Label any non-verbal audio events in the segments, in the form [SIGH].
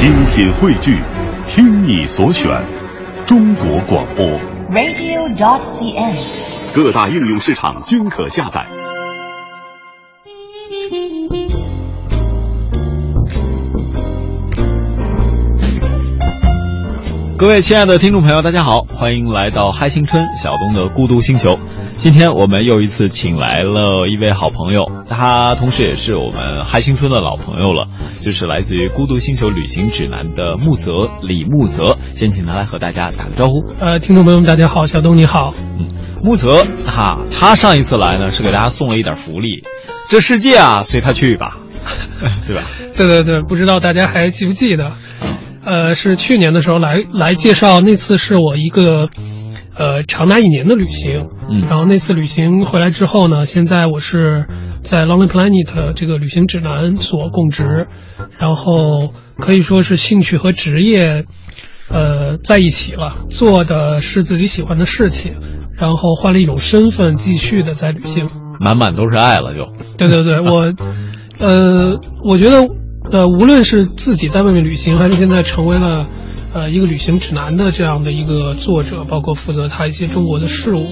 精品汇聚，听你所选，中国广播。radio.cn。各大应用市场均可下载。各位亲爱的听众朋友，大家好，欢迎来到嗨青春小东的孤独星球。今天我们又一次请来了一位好朋友，他同时也是我们嗨青春的老朋友了，就是来自于孤独星球旅行指南的木泽李木泽。先请他来和大家打个招呼。呃，听众朋友们，大家好，小东你好。嗯，木泽哈、他上一次来呢是给大家送了一点福利，这世界啊随他去吧，[LAUGHS] 对吧？对对对，不知道大家还记不记得？呃，是去年的时候来来介绍，那次是我一个呃长达一年的旅行。嗯然后那次旅行回来之后呢，现在我是在 Lonely Planet 这个旅行指南所供职，然后可以说是兴趣和职业呃在一起了，做的是自己喜欢的事情，然后换了一种身份继续的在旅行。满满都是爱了就。对对对，我，呃，我觉得，呃，无论是自己在外面旅行，还是现在成为了，呃，一个旅行指南的这样的一个作者，包括负责他一些中国的事物，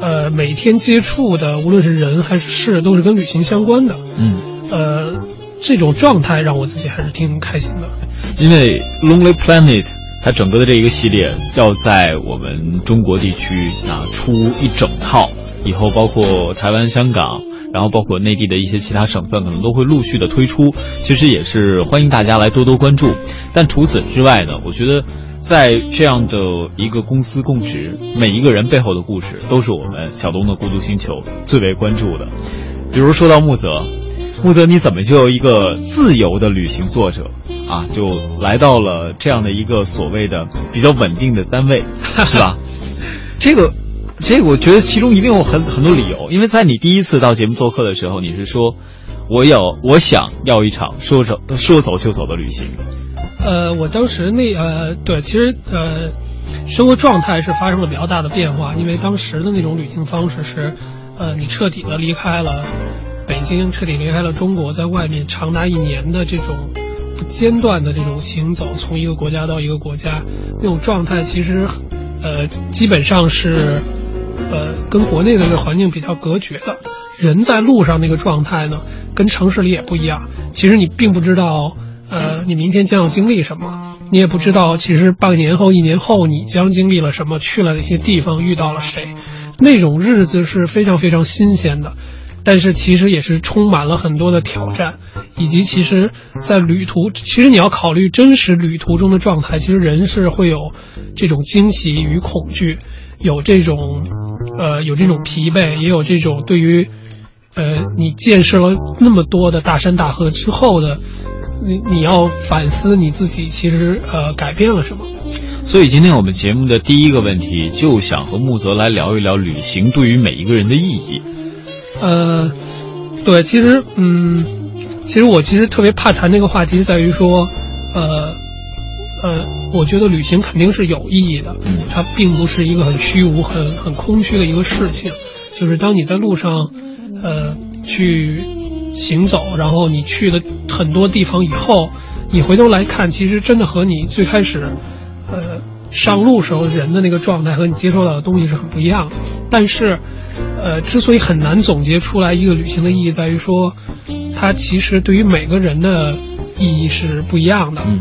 呃，每天接触的，无论是人还是事，都是跟旅行相关的。嗯，呃，这种状态让我自己还是挺开心的。因为 Lonely Planet 它整个的这一个系列要在我们中国地区啊出一整套，以后包括台湾、香港，然后包括内地的一些其他省份，可能都会陆续的推出。其实也是欢迎大家来多多关注。但除此之外呢，我觉得在这样的一个公司供职，每一个人背后的故事都是我们小东的孤独星球最为关注的。比如说到木泽，木泽你怎么就有一个自由的旅行作者啊，就来到了这样的一个所谓的比较稳定的单位，是吧？[LAUGHS] [LAUGHS] 这个，这个我觉得其中一定有很很多理由，因为在你第一次到节目做客的时候，你是说，我有我想要一场说走说走就走的旅行，呃，我当时那呃，对，其实呃，生活状态是发生了比较大的变化，因为当时的那种旅行方式是，呃，你彻底的离开了北京，彻底离开了中国，在外面长达一年的这种不间断的这种行走，从一个国家到一个国家，那种状态其实，呃，基本上是，呃，跟国内的这个环境比较隔绝的。人在路上那个状态呢，跟城市里也不一样。其实你并不知道。呃，你明天将要经历什么？你也不知道，其实半年后、一年后你将经历了什么，去了哪些地方，遇到了谁，那种日子是非常非常新鲜的，但是其实也是充满了很多的挑战，以及其实，在旅途，其实你要考虑真实旅途中的状态，其实人是会有这种惊喜与恐惧，有这种，呃，有这种疲惫，也有这种对于，呃，你见识了那么多的大山大河之后的。你你要反思你自己，其实呃改变了什么？所以今天我们节目的第一个问题，就想和木泽来聊一聊旅行对于每一个人的意义。呃，对，其实嗯，其实我其实特别怕谈这个话题，在于说，呃呃，我觉得旅行肯定是有意义的，它并不是一个很虚无、很很空虚的一个事情。就是当你在路上，呃，去。行走，然后你去了很多地方以后，你回头来看，其实真的和你最开始，呃，上路时候人的那个状态和你接受到的东西是很不一样的。但是，呃，之所以很难总结出来一个旅行的意义，在于说，它其实对于每个人的意义是不一样的。嗯，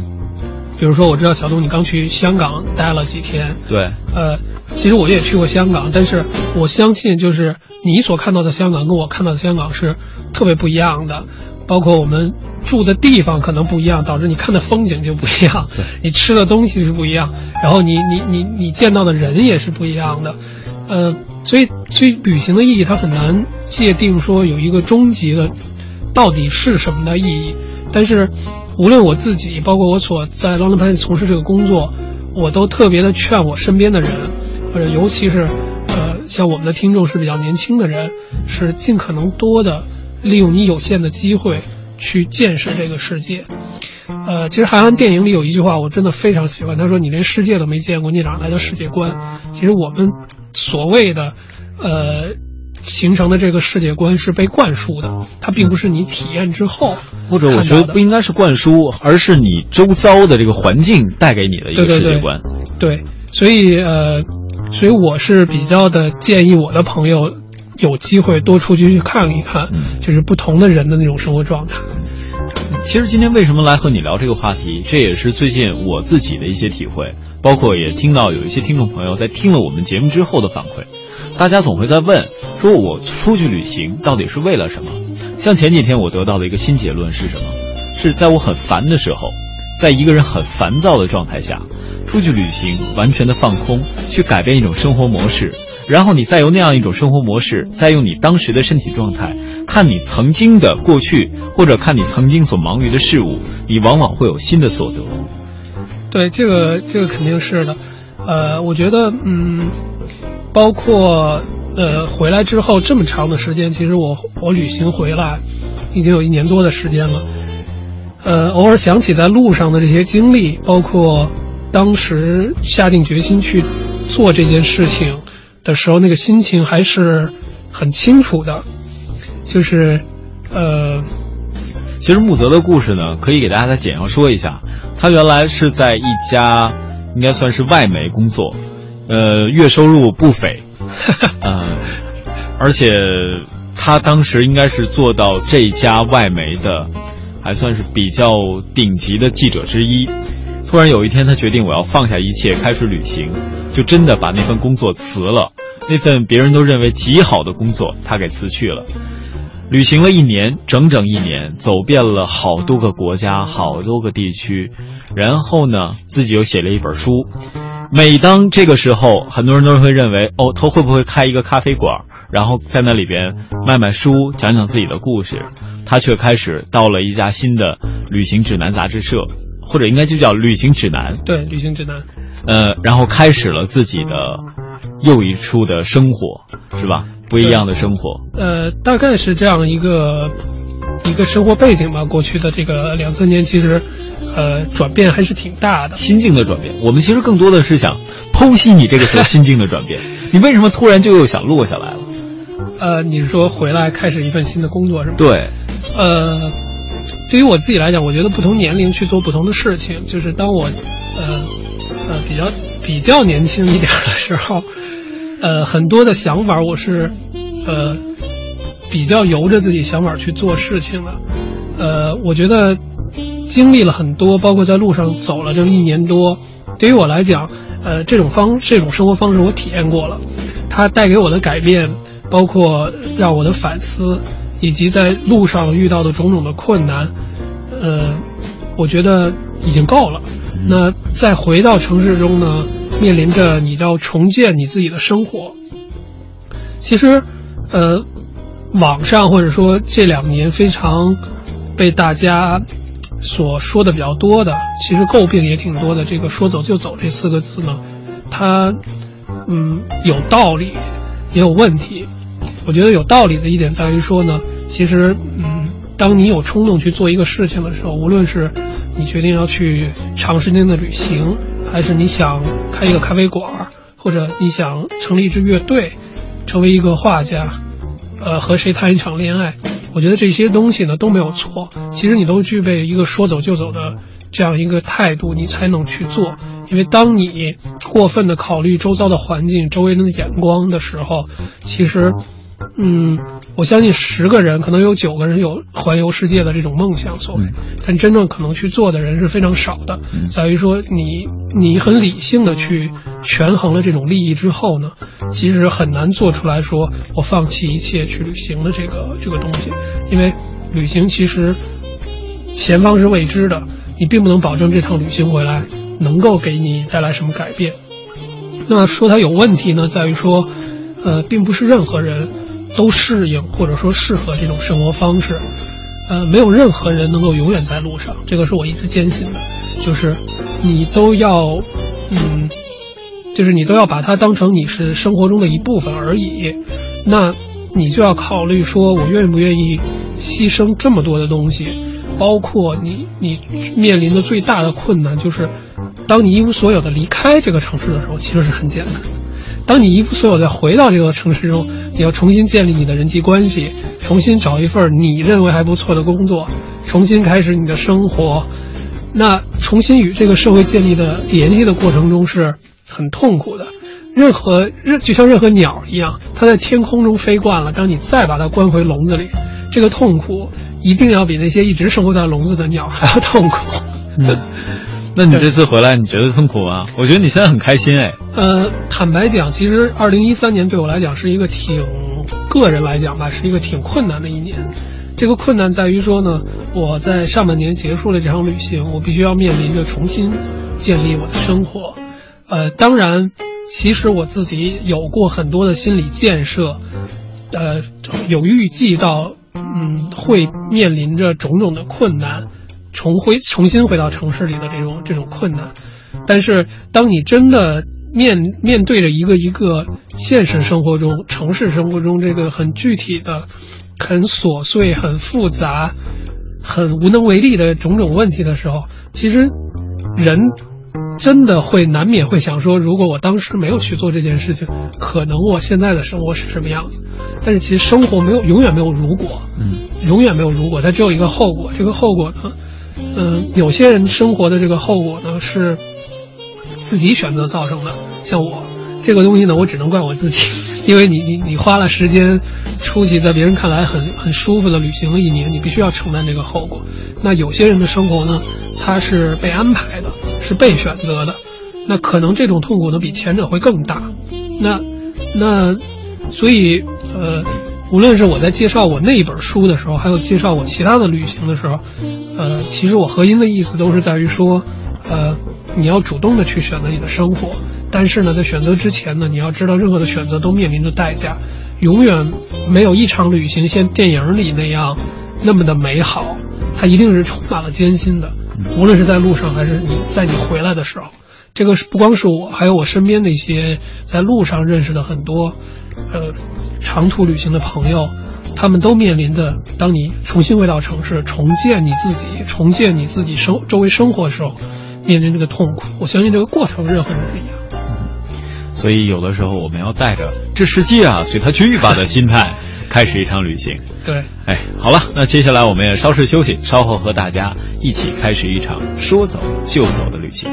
比如说，我知道小东你刚去香港待了几天，对，呃。其实我也去过香港，但是我相信，就是你所看到的香港跟我看到的香港是特别不一样的，包括我们住的地方可能不一样，导致你看的风景就不一样，你吃的东西是不一样，然后你你你你见到的人也是不一样的，呃，所以所以旅行的意义它很难界定说有一个终极的到底是什么的意义，但是无论我自己，包括我所在 London Pan 从事这个工作，我都特别的劝我身边的人。或者尤其是，呃，像我们的听众是比较年轻的人，是尽可能多的利用你有限的机会去见识这个世界。呃，其实韩寒电影里有一句话，我真的非常喜欢。他说：“你连世界都没见过，你哪来的世界观？”其实我们所谓的，呃，形成的这个世界观是被灌输的，它并不是你体验之后或者我觉得不应该是灌输，而是你周遭的这个环境带给你的一个世界观。对，所以呃，所以我是比较的建议我的朋友有机会多出去去看一看，就是不同的人的那种生活状态。其实今天为什么来和你聊这个话题，这也是最近我自己的一些体会，包括也听到有一些听众朋友在听了我们节目之后的反馈。大家总会在问，说我出去旅行到底是为了什么？像前几天我得到的一个新结论是什么？是在我很烦的时候，在一个人很烦躁的状态下，出去旅行，完全的放空，去改变一种生活模式，然后你再由那样一种生活模式，再用你当时的身体状态，看你曾经的过去，或者看你曾经所忙于的事物，你往往会有新的所得。对，这个这个肯定是的，呃，我觉得，嗯。包括呃回来之后这么长的时间，其实我我旅行回来已经有一年多的时间了。呃，偶尔想起在路上的这些经历，包括当时下定决心去做这件事情的时候，那个心情还是很清楚的。就是呃，其实木泽的故事呢，可以给大家再简要说一下。他原来是在一家应该算是外媒工作。呃，月收入不菲，呃，[LAUGHS] 而且他当时应该是做到这家外媒的，还算是比较顶级的记者之一。突然有一天，他决定我要放下一切，开始旅行，就真的把那份工作辞了。那份别人都认为极好的工作，他给辞去了。旅行了一年，整整一年，走遍了好多个国家，好多个地区，然后呢，自己又写了一本书。每当这个时候，很多人都会认为，哦，他会不会开一个咖啡馆，然后在那里边卖卖书，讲讲自己的故事？他却开始到了一家新的旅行指南杂志社，或者应该就叫旅行指南。对，旅行指南。呃，然后开始了自己的又一处的生活，是吧？不一样的生活。呃，大概是这样一个一个生活背景吧。过去的这个两三年，其实。呃，转变还是挺大的，心境的转变。我们其实更多的是想剖析你这个时候心境的转变。[LAUGHS] 你为什么突然就又想落下来了？呃，你是说回来开始一份新的工作是吗？对。呃，对于我自己来讲，我觉得不同年龄去做不同的事情，就是当我呃呃比较比较年轻一点的时候，呃，很多的想法我是呃比较由着自己想法去做事情了。呃，我觉得。经历了很多，包括在路上走了这么一年多，对于我来讲，呃，这种方这种生活方式我体验过了，它带给我的改变，包括让我的反思，以及在路上遇到的种种的困难，呃，我觉得已经够了。那再回到城市中呢，面临着你要重建你自己的生活，其实，呃，网上或者说这两年非常被大家。所说的比较多的，其实诟病也挺多的。这个“说走就走”这四个字呢，它，嗯，有道理，也有问题。我觉得有道理的一点在于说呢，其实，嗯，当你有冲动去做一个事情的时候，无论是你决定要去长时间的旅行，还是你想开一个咖啡馆，或者你想成立一支乐队，成为一个画家，呃，和谁谈一场恋爱。我觉得这些东西呢都没有错，其实你都具备一个说走就走的这样一个态度，你才能去做。因为当你过分的考虑周遭的环境、周围人的眼光的时候，其实。嗯，我相信十个人可能有九个人有环游世界的这种梦想所谓，但真正可能去做的人是非常少的。在于说，你你很理性的去权衡了这种利益之后呢，其实很难做出来说我放弃一切去旅行的这个这个东西，因为旅行其实前方是未知的，你并不能保证这趟旅行回来能够给你带来什么改变。那说它有问题呢，在于说，呃，并不是任何人。都适应或者说适合这种生活方式，呃，没有任何人能够永远在路上，这个是我一直坚信的，就是你都要，嗯，就是你都要把它当成你是生活中的一部分而已，那你就要考虑说，我愿不愿意牺牲这么多的东西，包括你你面临的最大的困难就是，当你一无所有的离开这个城市的时候，其实是很简单。当你一无所有再回到这个城市中，你要重新建立你的人际关系，重新找一份你认为还不错的工作，重新开始你的生活。那重新与这个社会建立的联系的过程中是很痛苦的。任何任就像任何鸟一样，它在天空中飞惯了，当你再把它关回笼子里，这个痛苦一定要比那些一直生活在笼子的鸟还要痛苦。嗯，[LAUGHS] 那你这次回来你觉得痛苦吗？我觉得你现在很开心哎。呃，坦白讲，其实二零一三年对我来讲是一个挺个人来讲吧，是一个挺困难的一年。这个困难在于说呢，我在上半年结束了这场旅行，我必须要面临着重新建立我的生活。呃，当然，其实我自己有过很多的心理建设，呃，有预计到，嗯，会面临着种种的困难，重回重新回到城市里的这种这种困难。但是，当你真的面面对着一个一个现实生活中、城市生活中这个很具体的。很琐碎、很复杂、很无能为力的种种问题的时候，其实人真的会难免会想说：如果我当时没有去做这件事情，可能我现在的生活是什么样子？但是其实生活没有永远没有如果，嗯，永远没有如果，它只有一个后果。这个后果呢，嗯，有些人生活的这个后果呢是自己选择造成的，像我这个东西呢，我只能怪我自己。[LAUGHS] 因为你你你花了时间出去，在别人看来很很舒服的旅行了一年，你必须要承担这个后果。那有些人的生活呢，他是被安排的，是被选择的，那可能这种痛苦呢比前者会更大。那那所以呃，无论是我在介绍我那一本书的时候，还有介绍我其他的旅行的时候，呃，其实我核心的意思都是在于说，呃，你要主动的去选择你的生活。但是呢，在选择之前呢，你要知道，任何的选择都面临着代价，永远没有一场旅行像电影里那样那么的美好，它一定是充满了艰辛的。无论是在路上，还是你在你回来的时候，这个是不光是我，还有我身边的一些在路上认识的很多，呃，长途旅行的朋友，他们都面临的，当你重新回到城市，重建你自己，重建你自己生周围生活的时候，面临这个痛苦。我相信这个过程，任何人不一样。所以有的时候我们要带着“这世界啊，随他去吧”的心态，开始一场旅行。对，哎，好了，那接下来我们也稍事休息，稍后和大家一起开始一场说走就走的旅行。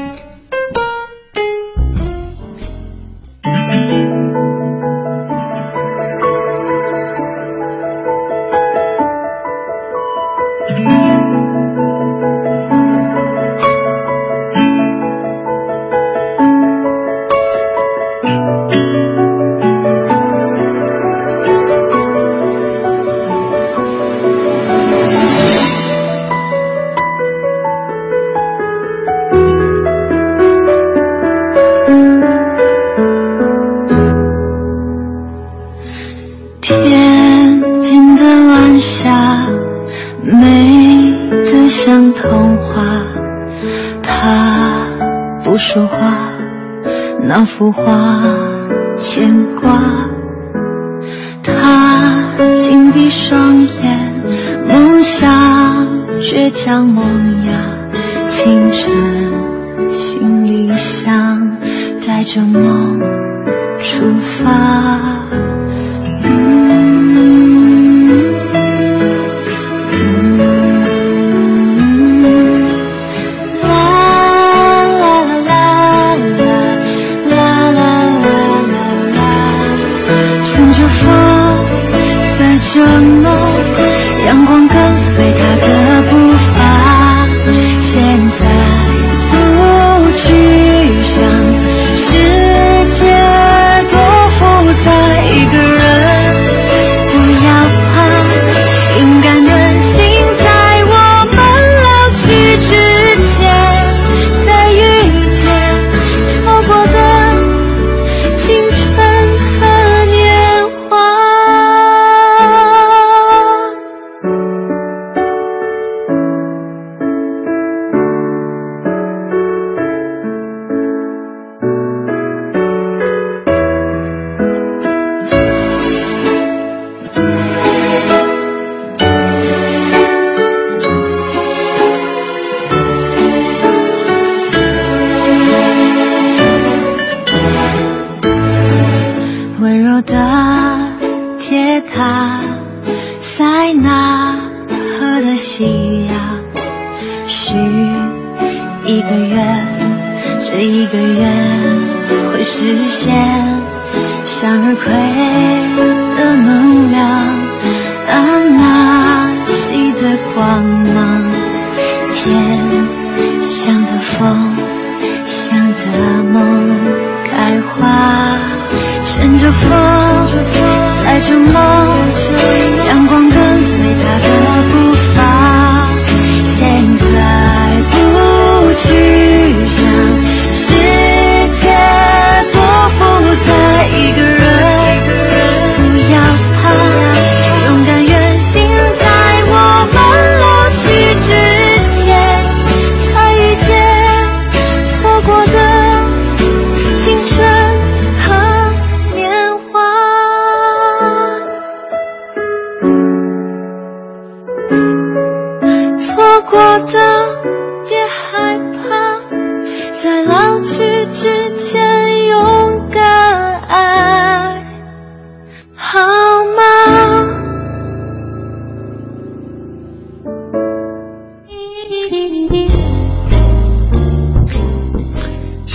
当梦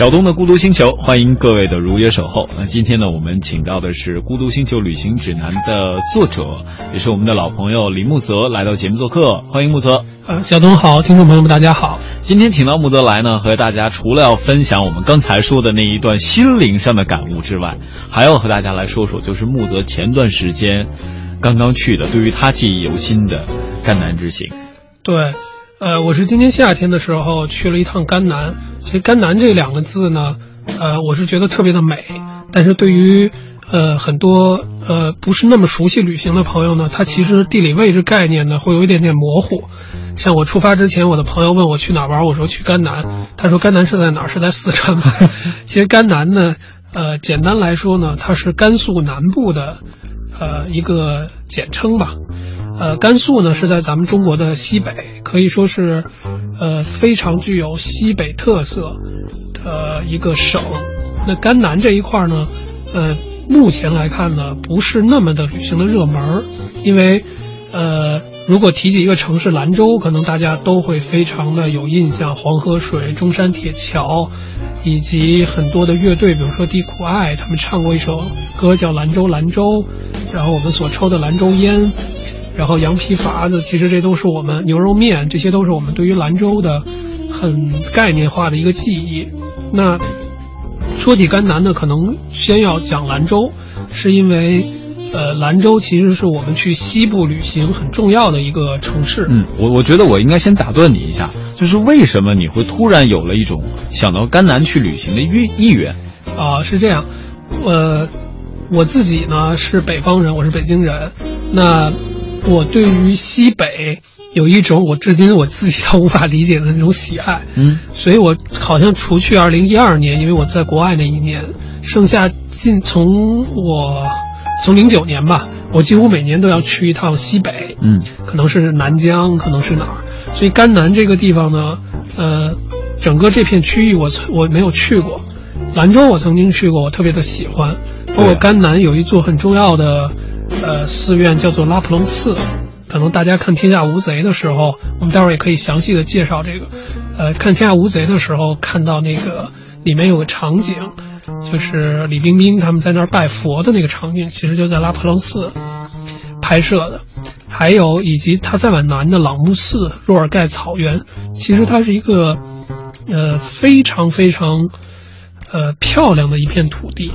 小东的孤独星球，欢迎各位的如约守候。那今天呢，我们请到的是《孤独星球旅行指南》的作者，也是我们的老朋友李木泽来到节目做客，欢迎木泽。呃，小东好，听众朋友们大家好。今天请到木泽来呢，和大家除了要分享我们刚才说的那一段心灵上的感悟之外，还要和大家来说说，就是木泽前段时间刚刚去的，对于他记忆犹新的甘南之行。对，呃，我是今年夏天的时候去了一趟甘南。其实“甘南”这两个字呢，呃，我是觉得特别的美，但是对于呃很多呃不是那么熟悉旅行的朋友呢，它其实地理位置概念呢会有一点点模糊。像我出发之前，我的朋友问我去哪玩，我说去甘南，他说甘南是在哪儿？是在四川吗？[LAUGHS] 其实甘南呢，呃，简单来说呢，它是甘肃南部的呃一个简称吧。呃，甘肃呢是在咱们中国的西北，可以说是，呃，非常具有西北特色的一个省。那甘南这一块呢，呃，目前来看呢，不是那么的旅行的热门儿，因为，呃，如果提起一个城市兰州，可能大家都会非常的有印象，黄河水、中山铁桥，以及很多的乐队，比如说地苦爱，他们唱过一首歌叫《兰州兰州》，然后我们所抽的兰州烟。然后羊皮筏子，其实这都是我们牛肉面，这些都是我们对于兰州的很概念化的一个记忆。那说起甘南呢，可能先要讲兰州，是因为呃，兰州其实是我们去西部旅行很重要的一个城市。嗯，我我觉得我应该先打断你一下，就是为什么你会突然有了一种想到甘南去旅行的意意愿？啊，是这样，呃，我自己呢是北方人，我是北京人，那。我对于西北有一种我至今我自己都无法理解的那种喜爱，嗯，所以我好像除去二零一二年，因为我在国外那一年，剩下近从我从零九年吧，我几乎每年都要去一趟西北，嗯，可能是南疆，可能是哪儿，所以甘南这个地方呢，呃，整个这片区域我我没有去过，兰州我曾经去过，我特别的喜欢，包括甘南有一座很重要的。呃，寺院叫做拉普楞寺，可能大家看《天下无贼》的时候，我们待会儿也可以详细的介绍这个。呃，看《天下无贼》的时候，看到那个里面有个场景，就是李冰冰他们在那儿拜佛的那个场景，其实就在拉普楞寺拍摄的。还有以及他再往南的朗木寺、若尔盖草原，其实它是一个呃非常非常呃漂亮的一片土地。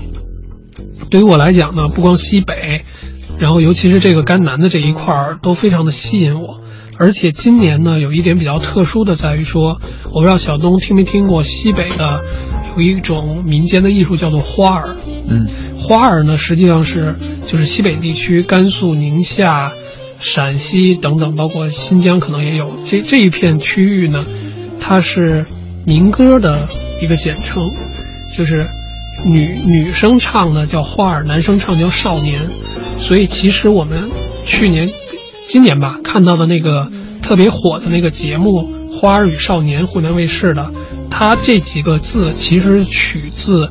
对于我来讲呢，不光西北，然后尤其是这个甘南的这一块儿都非常的吸引我。而且今年呢，有一点比较特殊的在于说，我不知道小东听没听过西北的有一种民间的艺术叫做花儿。嗯，花儿呢实际上是就是西北地区，甘肃、宁夏、陕西等等，包括新疆可能也有这这一片区域呢，它是民歌的一个简称，就是。女女生唱的叫花儿，男生唱叫少年，所以其实我们去年、今年吧看到的那个特别火的那个节目《花儿与少年》，湖南卫视的，它这几个字其实取自，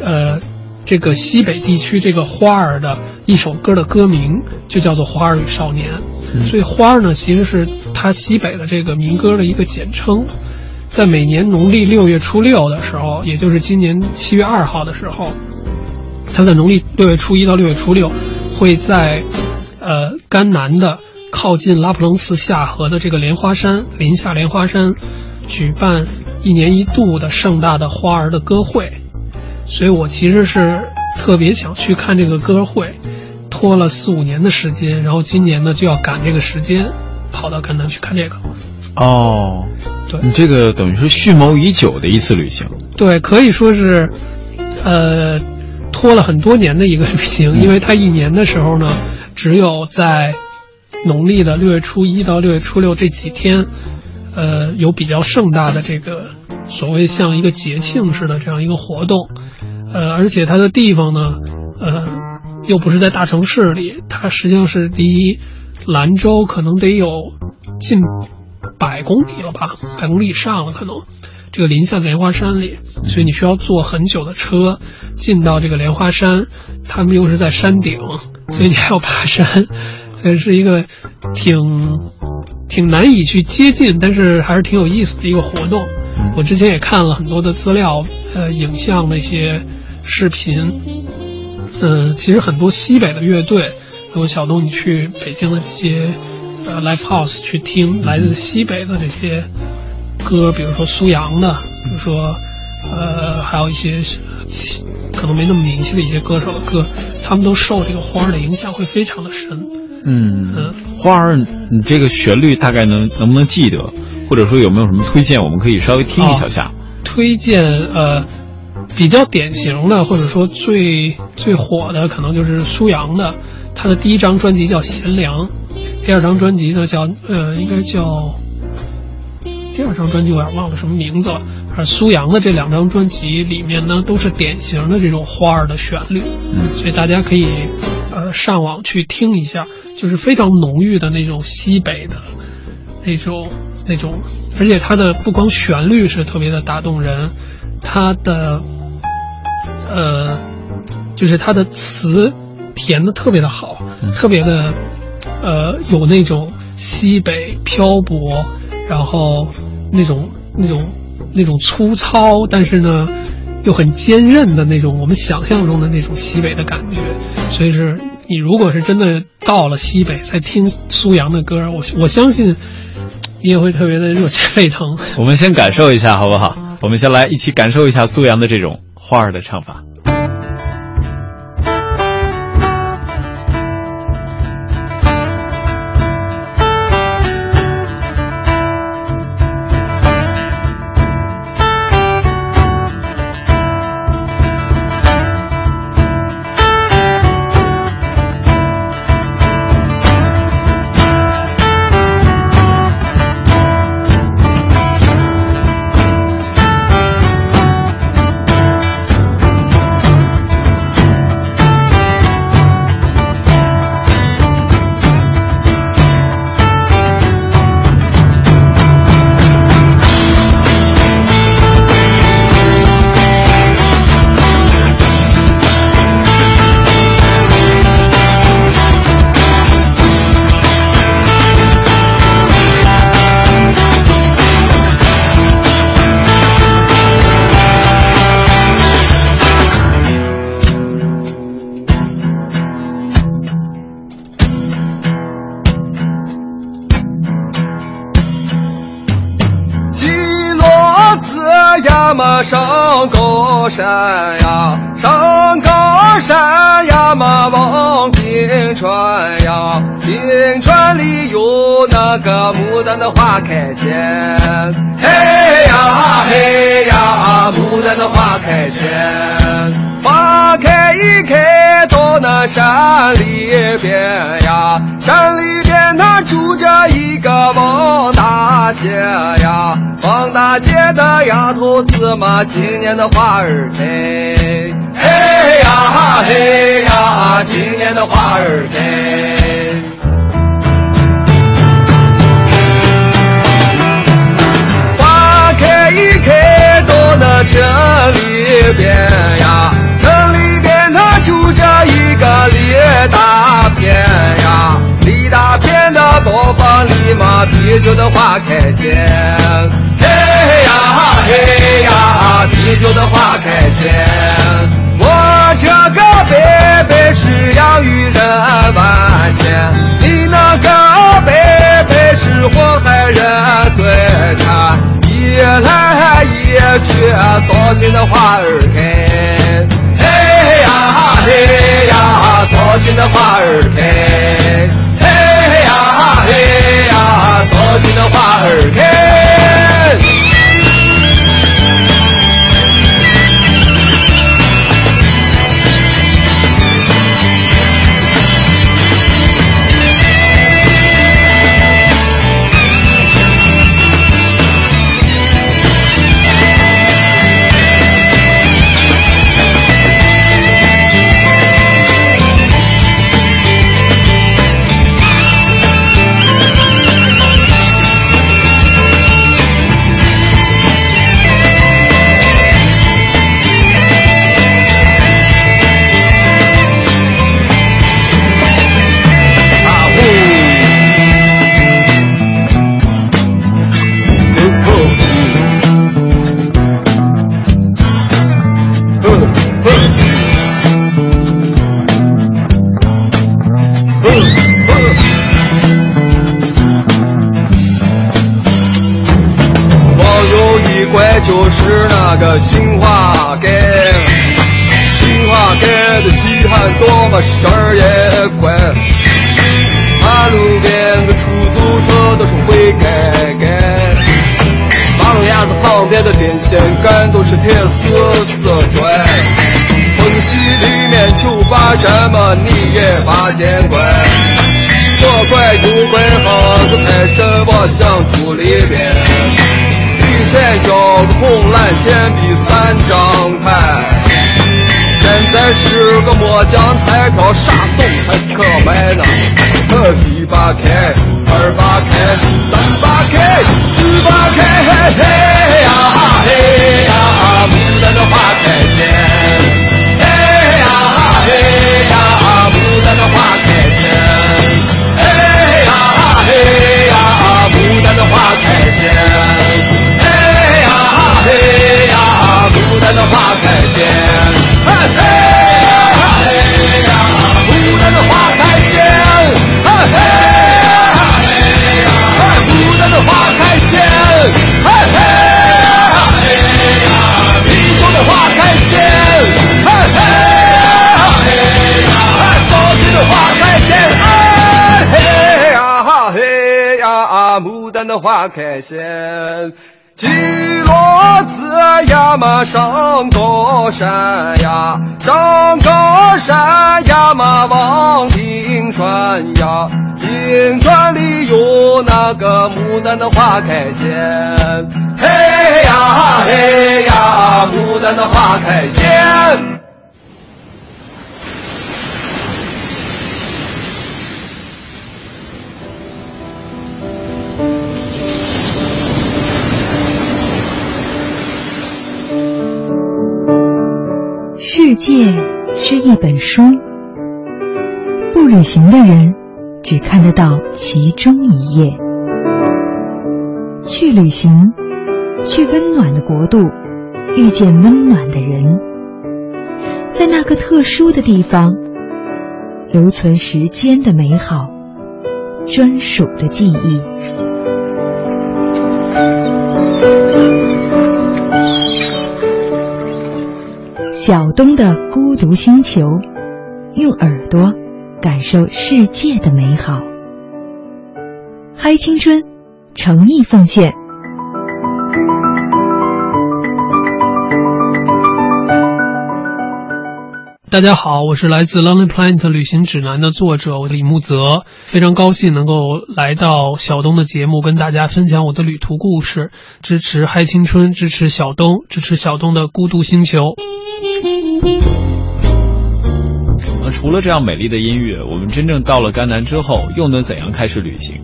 呃，这个西北地区这个花儿的一首歌的歌名，就叫做《花儿与少年》，所以花儿呢其实是它西北的这个民歌的一个简称。在每年农历六月初六的时候，也就是今年七月二号的时候，它在农历六月初一到六月初六，会在呃甘南的靠近拉普隆寺下河的这个莲花山林下莲花山举办一年一度的盛大的花儿的歌会，所以我其实是特别想去看这个歌会，拖了四五年的时间，然后今年呢就要赶这个时间，跑到甘南去看这个。哦，对你这个等于是蓄谋已久的一次旅行。对，可以说是，呃，拖了很多年的一个旅行，因为它一年的时候呢，只有在农历的六月初一到六月初六这几天，呃，有比较盛大的这个所谓像一个节庆似的这样一个活动，呃，而且它的地方呢，呃，又不是在大城市里，它实际上是离兰州可能得有近百公里了吧，百公里以上了可能。这个林下莲花山里，所以你需要坐很久的车进到这个莲花山，他们又是在山顶，所以你还要爬山，所以是一个挺挺难以去接近，但是还是挺有意思的一个活动。我之前也看了很多的资料，呃，影像那些视频，嗯、其实很多西北的乐队，如果小东你去北京的这些呃 live house 去听来自西北的这些歌，比如说苏阳的，比如说呃还有一些可能没那么明星的一些歌手的歌，他们都受这个花儿的影响会非常的深。嗯嗯，花儿，你这个旋律大概能能不能记得，或者说有没有什么推荐，我们可以稍微听一小下。推荐呃比较典型的或者说最最火的，可能就是苏阳的，他的第一张专辑叫《贤良》，第二张专辑呢叫呃应该叫第二张专辑我有点忘了什么名字了。而苏阳的这两张专辑里面呢，都是典型的这种花儿的旋律，嗯所以大家可以呃上网去听一下，就是非常浓郁的那种西北的那种那种，而且它的不光旋律是特别的打动人，它的呃就是它的词填的特别的好，特别的呃有那种西北漂泊，然后那种那种那种粗糙，但是呢又很坚韧的那种我们想象中的那种西北的感觉。所以是你如果是真的到了西北再听苏阳的歌，我我相信你也会特别的热血沸腾。[LAUGHS] 我们先感受一下，好不好？我们先来一起感受一下苏阳的这种花儿的唱法。的花开前，嘿呀嘿呀，牡丹的花开前，花开一开到那山里边呀，山里边那住着一个王大姐呀，王大姐的丫头子嘛，今年的花儿开，嘿呀嘿呀，今年的花儿开。一开到那城里边呀，城里边他住着一个李大便呀，李大便的包房里嘛，啤酒的花开鲜，嘿呀嘿呀，啤酒的花开鲜。我这个白白是养育人万千，你那个白白是祸害人最惨。去，扫兴的花儿开。嘿呀嘿呀，扫兴的花儿开。嘿呀嘿呀，扫兴的花儿开。你也把见怪，左拐右拐好个财神我想组里边。彩小的红蓝铅笔三张牌，现在是个末将彩票，啥送才可买呢？一把开，二把开，三把开，四，花开见。鸡骡子呀嘛上高山呀，上高山呀嘛望平川呀，平川里有那个牡丹的花开鲜，嘿呀嘿呀，牡丹的花开鲜。世界是一本书，不旅行的人只看得到其中一页。去旅行，去温暖的国度，遇见温暖的人，在那个特殊的地方，留存时间的美好，专属的记忆。小东的孤独星球，用耳朵感受世界的美好。嗨青春，诚意奉献。大家好，我是来自《Lonely Planet 旅行指南》的作者，我李木泽，非常高兴能够来到小东的节目，跟大家分享我的旅途故事。支持嗨青春，支持小东，支持小东的孤独星球。那除了这样美丽的音乐，我们真正到了甘南之后，又能怎样开始旅行？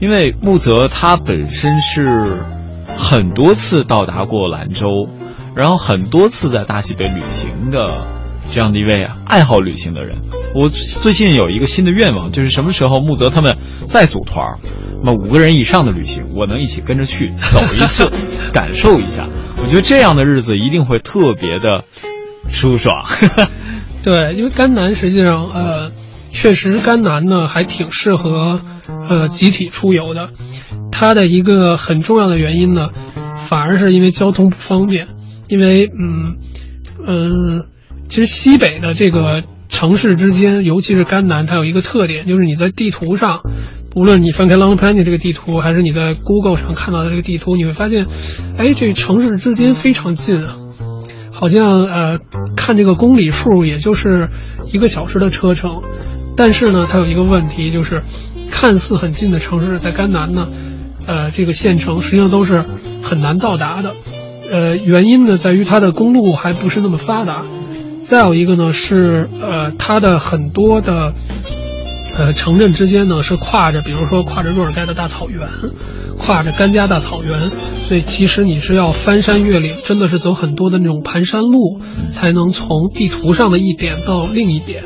因为木泽他本身是很多次到达过兰州，然后很多次在大西北旅行的。这样的一位，爱好旅行的人，我最近有一个新的愿望，就是什么时候木泽他们再组团，那么五个人以上的旅行，我能一起跟着去走一次，感受一下。我觉得这样的日子一定会特别的舒爽。[LAUGHS] 对，因为甘南实际上，呃，确实甘南呢还挺适合，呃，集体出游的。它的一个很重要的原因呢。反而是因为交通不方便，因为嗯嗯，其实西北的这个城市之间，尤其是甘南，它有一个特点，就是你在地图上，无论你翻开 Long Planet 这个地图，还是你在 Google 上看到的这个地图，你会发现，哎，这城市之间非常近啊，好像呃看这个公里数，也就是一个小时的车程，但是呢，它有一个问题，就是看似很近的城市，在甘南呢。呃，这个县城实际上都是很难到达的，呃，原因呢在于它的公路还不是那么发达，再有一个呢是呃它的很多的呃城镇之间呢是跨着，比如说跨着若尔盖的大草原，跨着甘加大草原，所以其实你是要翻山越岭，真的是走很多的那种盘山路，才能从地图上的一点到另一点。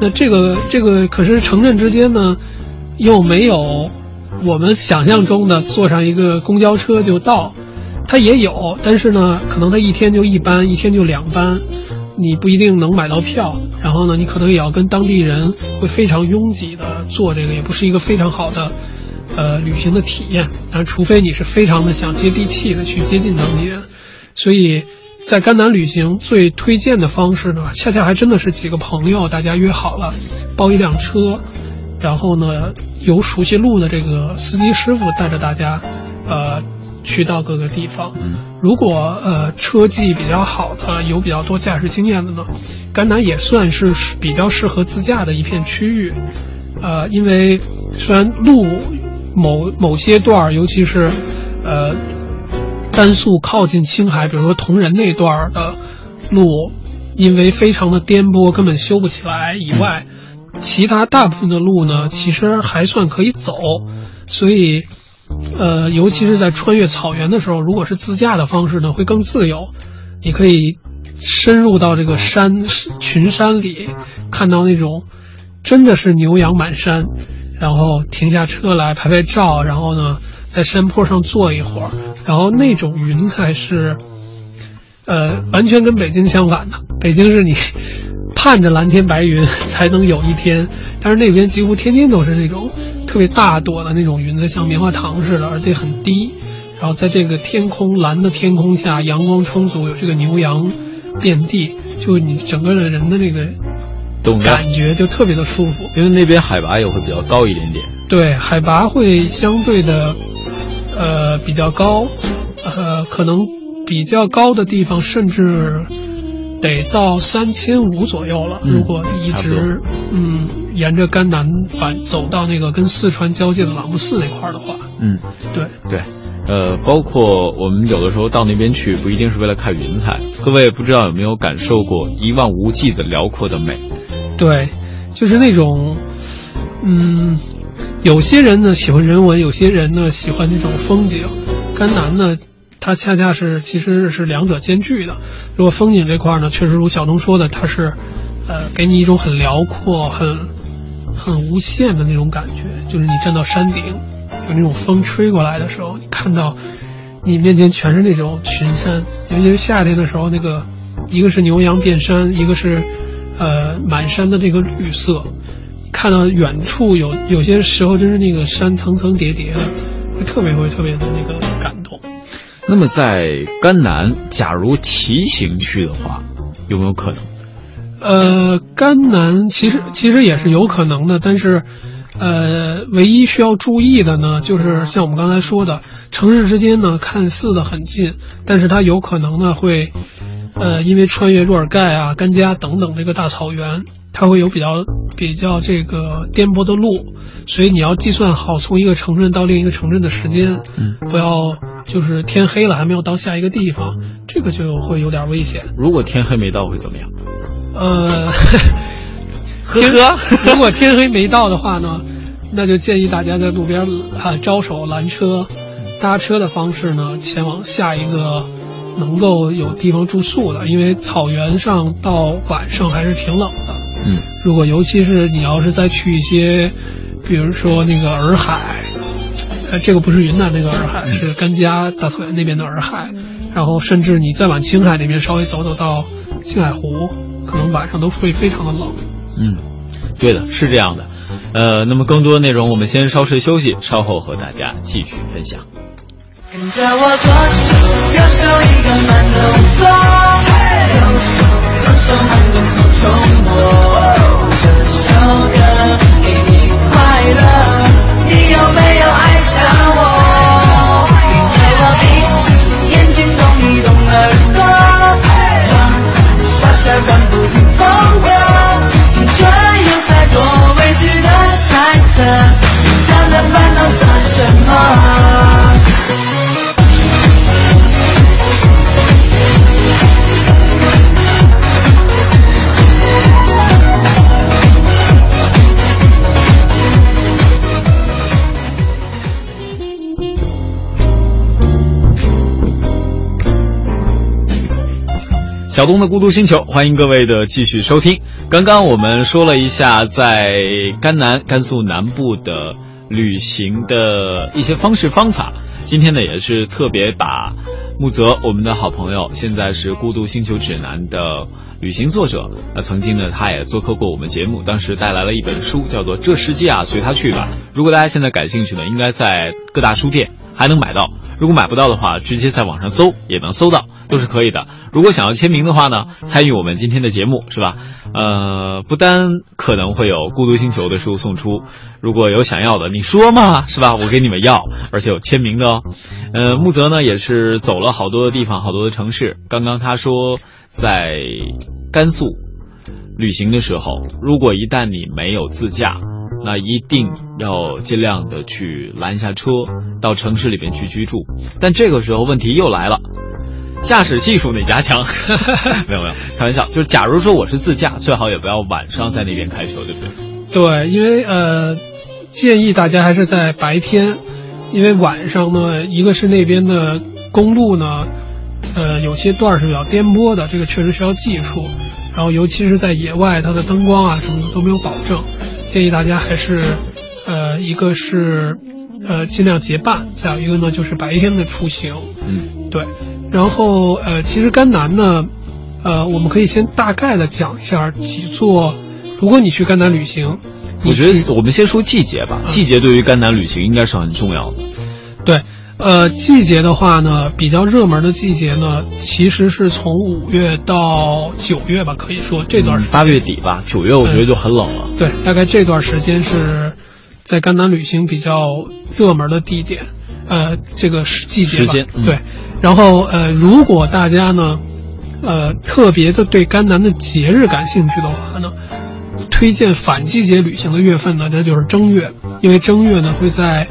那这个这个可是城镇之间呢又没有。我们想象中的坐上一个公交车就到，它也有，但是呢，可能它一天就一班，一天就两班，你不一定能买到票。然后呢，你可能也要跟当地人会非常拥挤的坐这个，也不是一个非常好的，呃，旅行的体验。但除非你是非常的想接地气的去接近当地人，所以在甘南旅行最推荐的方式呢，恰恰还真的是几个朋友大家约好了，包一辆车。然后呢，由熟悉路的这个司机师傅带着大家，呃，去到各个地方。如果呃车技比较好的，有比较多驾驶经验的呢，甘南也算是比较适合自驾的一片区域。呃，因为虽然路某某些段儿，尤其是呃甘肃靠近青海，比如说铜仁那段的路，因为非常的颠簸，根本修不起来以外。其他大部分的路呢，其实还算可以走，所以，呃，尤其是在穿越草原的时候，如果是自驾的方式呢，会更自由。你可以深入到这个山群山里，看到那种真的是牛羊满山，然后停下车来拍拍照，然后呢，在山坡上坐一会儿，然后那种云彩是，呃，完全跟北京相反的。北京是你。盼着蓝天白云才能有一天，但是那边几乎天天都是那种特别大朵的那种云，子，像棉花糖似的，而且很低。然后在这个天空蓝的天空下，阳光充足，有这个牛羊遍地，就你整个的人的那个感觉就特别的舒服。因为那边海拔也会比较高一点点。对，海拔会相对的，呃，比较高，呃，可能比较高的地方甚至。得到三千五左右了。如果一直嗯沿着甘南反走到那个跟四川交界的朗木寺那块儿的话，嗯，对对，呃，包括我们有的时候到那边去，不一定是为了看云彩。各位不知道有没有感受过一望无际的辽阔的美？对，就是那种，嗯，有些人呢喜欢人文，有些人呢喜欢那种风景。甘南呢？它恰恰是其实是两者兼具的。如果风景这块呢，确实如小东说的，它是，呃，给你一种很辽阔、很很无限的那种感觉。就是你站到山顶，有那种风吹过来的时候，你看到你面前全是那种群山，尤其是夏天的时候，那个一个是牛羊遍山，一个是呃满山的这个绿色。看到远处有有些时候，真是那个山层层叠叠的，会特别会特别的那个感动。那么在甘南，假如骑行去的话，有没有可能？呃，甘南其实其实也是有可能的，但是，呃，唯一需要注意的呢，就是像我们刚才说的，城市之间呢看似的很近，但是它有可能呢会，呃，因为穿越若尔盖啊、甘加等等这个大草原，它会有比较比较这个颠簸的路，所以你要计算好从一个城镇到另一个城镇的时间，嗯，不要。就是天黑了还没有到下一个地方，这个就会有点危险。如果天黑没到会怎么样？呃，[LAUGHS] 呵呵，如果天黑没到的话呢，那就建议大家在路边啊招手拦车，搭车的方式呢前往下一个能够有地方住宿的，因为草原上到晚上还是挺冷的。嗯，如果尤其是你要是再去一些，比如说那个洱海。呃，这个不是云南那个洱海，是甘家大草原那边的洱海。然后，甚至你再往青海那边稍微走走到青海湖，可能晚上都会非常的冷。嗯，对的，是这样的。呃，那么更多内容，我们先稍事休息，稍后和大家继续分享。跟着我左手右手一个慢动作，右手左手慢动作重播。这首歌给你快乐，小东的孤独星球，欢迎各位的继续收听。刚刚我们说了一下在甘南、甘肃南部的旅行的一些方式方法。今天呢，也是特别把木泽，我们的好朋友，现在是《孤独星球指南》的旅行作者。那曾经呢，他也做客过我们节目，当时带来了一本书，叫做《这世界啊，随他去吧》。如果大家现在感兴趣呢，应该在各大书店还能买到。如果买不到的话，直接在网上搜也能搜到，都是可以的。如果想要签名的话呢，参与我们今天的节目是吧？呃，不单可能会有《孤独星球》的书送出，如果有想要的，你说嘛是吧？我给你们要，而且有签名的哦。呃，木泽呢也是走了好多的地方，好多的城市。刚刚他说在甘肃旅行的时候，如果一旦你没有自驾，那一定要尽量的去拦下车，到城市里边去居住。但这个时候问题又来了，驾驶技术哪家强。[LAUGHS] 没有没有，开玩笑，就是假如说我是自驾，最好也不要晚上在那边开车，对不对，对？因为呃，建议大家还是在白天，因为晚上呢，一个是那边的公路呢，呃，有些段是比较颠簸的，这个确实需要技术。然后尤其是在野外，它的灯光啊什么的都没有保证，建议大家还是，呃，一个是呃尽量结伴，再有一个呢就是白天的出行。嗯，对。然后呃，其实甘南呢，呃，我们可以先大概的讲一下几座，如果你去甘南旅行，我觉得我们先说季节吧，季节对于甘南旅行应该是很重要的。对。呃，季节的话呢，比较热门的季节呢，其实是从五月到九月吧，可以说这段时间八月底吧，九月我觉得就很冷了。对，大概这段时间是在甘南旅行比较热门的地点，呃，这个是季节时间、嗯、对。然后呃，如果大家呢，呃，特别的对甘南的节日感兴趣的话呢，推荐反季节旅行的月份呢，那就是正月，因为正月呢会在。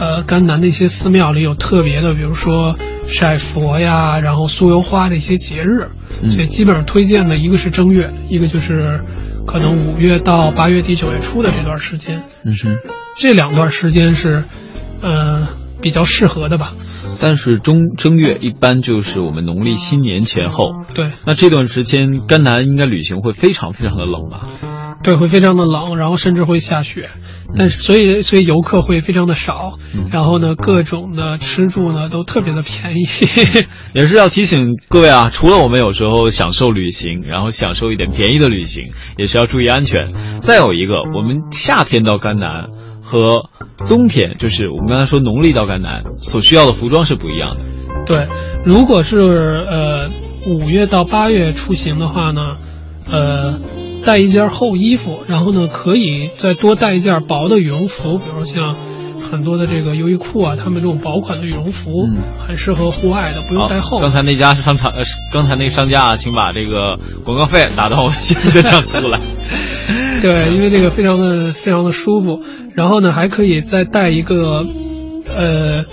呃，甘南的一些寺庙里有特别的，比如说晒佛呀，然后酥油花的一些节日，嗯、所以基本上推荐的一个是正月，一个就是可能五月到八月底九月初的这段时间。嗯哼，这两段时间是，呃，比较适合的吧。但是中正月一般就是我们农历新年前后。对。那这段时间甘南应该旅行会非常非常的冷吧？对，会非常的冷，然后甚至会下雪，但是所以所以游客会非常的少，嗯、然后呢，各种的吃住呢都特别的便宜。也是要提醒各位啊，除了我们有时候享受旅行，然后享受一点便宜的旅行，也是要注意安全。再有一个，我们夏天到甘南和冬天，就是我们刚才说农历到甘南所需要的服装是不一样的。对，如果是呃五月到八月出行的话呢，呃。带一件厚衣服，然后呢，可以再多带一件薄的羽绒服，比如像很多的这个优衣库啊，他们这种薄款的羽绒服，嗯，很适合户外的，不用带厚。刚才那家商场，呃，刚才那个商家啊，请把这个广告费打到我现在的账户来。[LAUGHS] 对，因为这个非常的非常的舒服，然后呢，还可以再带一个呃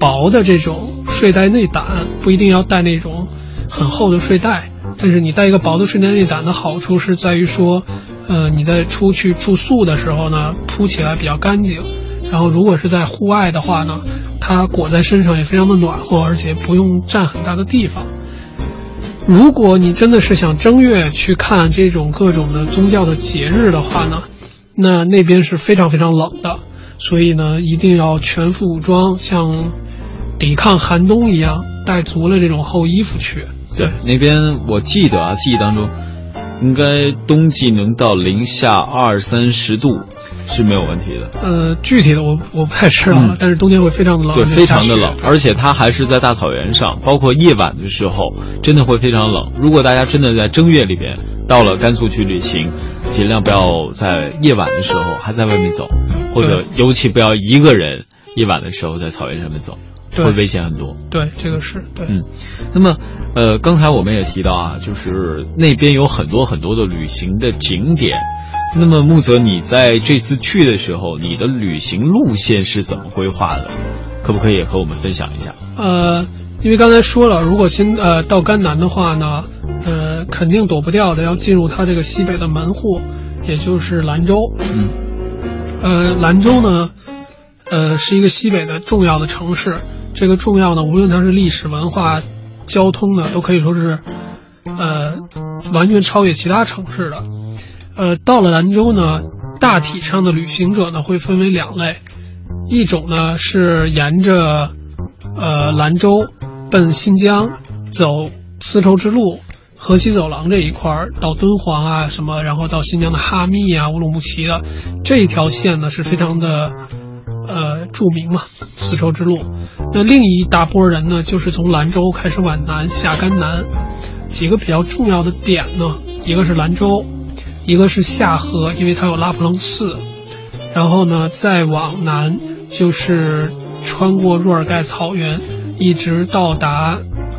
薄的这种睡袋内胆，不一定要带那种很厚的睡袋。但是你带一个薄的睡袋内胆的好处是在于说，呃，你在出去住宿的时候呢，铺起来比较干净。然后如果是在户外的话呢，它裹在身上也非常的暖和，而且不用占很大的地方。如果你真的是想正月去看这种各种的宗教的节日的话呢，那那边是非常非常冷的，所以呢，一定要全副武装，像抵抗寒冬一样，带足了这种厚衣服去。对，那边我记得啊，记忆当中，应该冬季能到零下二三十度，是没有问题的。呃，具体的我我不太知道了，嗯但是冬天会非常的冷，对，非常的冷，而且它还是在大草原上，包括夜晚的时候，真的会非常冷。如果大家真的在正月里边到了甘肃去旅行，尽量不要在夜晚的时候还在外面走，或者尤其不要一个人夜晚的时候在草原上面走，对会危险很多。对，这个是对。嗯，那么，呃，刚才我们也提到啊，就是那边有很多很多的旅行的景点。那么木泽，你在这次去的时候，你的旅行路线是怎么规划的？可不可以也和我们分享一下？呃，因为刚才说了，如果先呃到甘南的话呢，呃，肯定躲不掉的，要进入它这个西北的门户，也就是兰州。嗯，呃，兰州呢，呃，是一个西北的重要的城市。这个重要呢，无论它是历史文化、交通呢，都可以说是，呃，完全超越其他城市的。呃，到了兰州呢，大体上的旅行者呢会分为两类，一种呢是沿着呃兰州奔新疆走丝绸之路、河西走廊这一块儿，到敦煌啊什么，然后到新疆的哈密啊、乌鲁木齐的这一条线呢是非常的呃著名嘛，丝绸之路。那另一大波人呢，就是从兰州开始往南下甘南，几个比较重要的点呢，一个是兰州。一个是下河，因为它有拉卜楞寺，然后呢，再往南就是穿过若尔盖草原，一直到达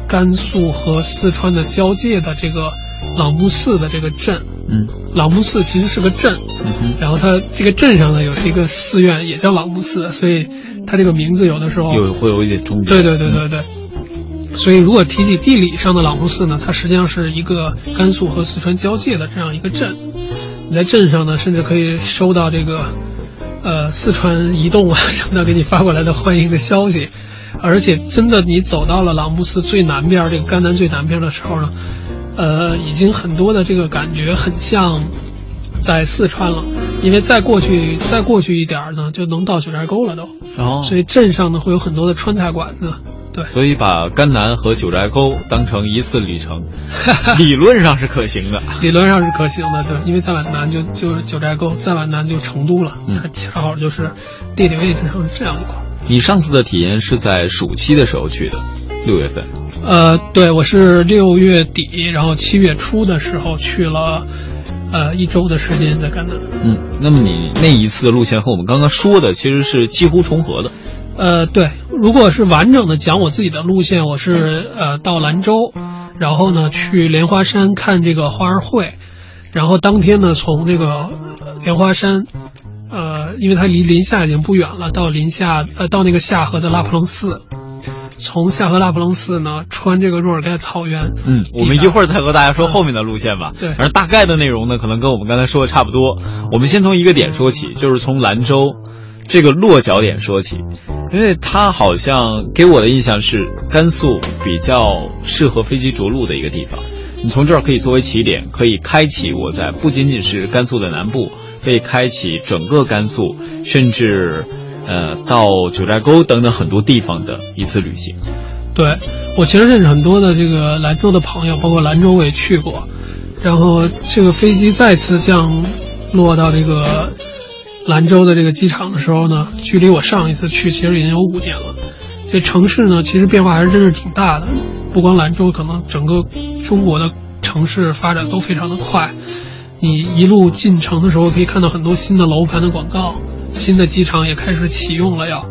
甘肃和四川的交界的这个朗木寺的这个镇。嗯，朗木寺其实是个镇，嗯然后它这个镇上呢有一个寺院，也叫朗木寺，所以它这个名字有的时候有会有一点重叠。对对对对对。所以，如果提起地理上的朗木寺呢，它实际上是一个甘肃和四川交界的这样一个镇。你在镇上呢，甚至可以收到这个，呃，四川移动啊什么的给你发过来的欢迎的消息。而且，真的你走到了朗木寺最南边这个甘南最南边的时候呢，呃，已经很多的这个感觉很像在四川了，因为再过去再过去一点儿呢，就能到九寨沟了都。哦，所以镇上呢会有很多的川菜馆子。对，所以把甘南和九寨沟当成一次旅程，[LAUGHS] 理论上是可行的。理论上是可行的，对，因为再往南就就是九寨沟，再往南就成都了，嗯它恰好就是地理位置上是这样一块。你上次的体验是在暑期的时候去的，六月份。呃，对，我是六月底，然后七月初的时候去了，呃，一周的时间在甘南。嗯，那么你那一次的路线和我们刚刚说的其实是几乎重合的。呃，对，如果是完整的讲我自己的路线，我是呃到兰州，然后呢去莲花山看这个花儿会，然后当天呢从这个呃莲花山，呃，因为它离临夏已经不远了，到临夏呃到那个夏河的拉卜楞寺，从夏河拉卜楞寺呢穿这个若尔盖草原，嗯，我们一会儿再和大家说后面的路线吧。对反正大概的内容呢，可能跟我们刚才说的差不多。我们先从一个点说起，就是从兰州这个落脚点说起，因为它好像给我的印象是甘肃比较适合飞机着陆的一个地方。你从这儿可以作为起点，可以开启我在不仅仅是甘肃的南部，可以开启整个甘肃，甚至呃到九寨沟等等很多地方的一次旅行。对我其实认识很多的这个兰州的朋友，包括兰州我也去过。然后这个飞机再次降落到这个兰州的这个机场的时候呢，距离我上一次去其实已经有五年了。这城市呢，其实变化还是真是挺大的。不光兰州，可能整个中国的城市发展都非常的快。你一路进城的时候，可以看到很多新的楼盘的广告，新的机场也开始启用了要。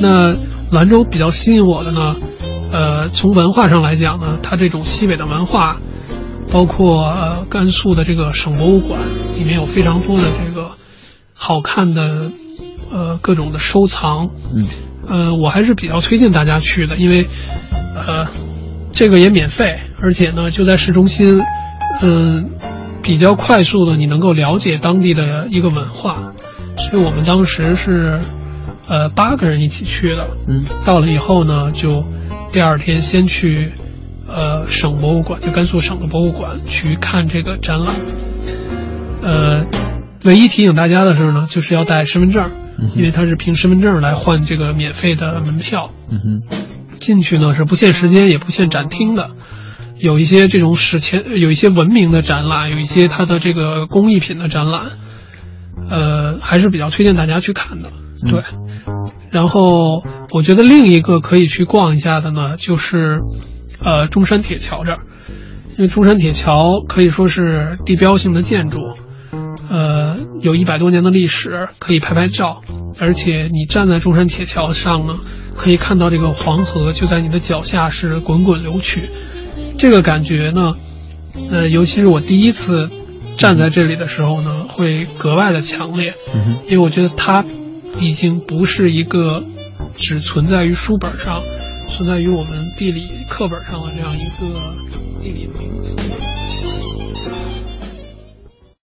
那兰州比较吸引我的呢，呃，从文化上来讲呢，它这种西北的文化，包括呃甘肃的这个省博物馆，里面有非常多的这个好看的呃各种的收藏，嗯，呃，我还是比较推荐大家去的，因为呃这个也免费，而且呢就在市中心，嗯、比较快速的你能够了解当地的一个文化，所以我们当时是呃八个人一起去的，嗯，到了以后呢，就第二天先去呃省博物馆，就甘肃省的博物馆去看这个展览。呃，唯一提醒大家的是呢，就是要带身份证，嗯因为它是凭身份证来换这个免费的门票。嗯哼，进去呢是不限时间，也不限展厅的。有一些这种史前，有一些文明的展览，有一些它的这个工艺品的展览。呃，还是比较推荐大家去看的。嗯。对，然后我觉得另一个可以去逛一下的呢，就是呃中山铁桥这儿，因为中山铁桥可以说是地标性的建筑，呃，有一百多年的历史，可以拍拍照，而且你站在中山铁桥上呢，可以看到这个黄河就在你的脚下是滚滚流去，这个感觉呢，呃，尤其是我第一次站在这里的时候呢，会格外的强烈，嗯因为我觉得它已经不是一个只存在于书本上、存在于我们地理课本上的这样一个地理的名词。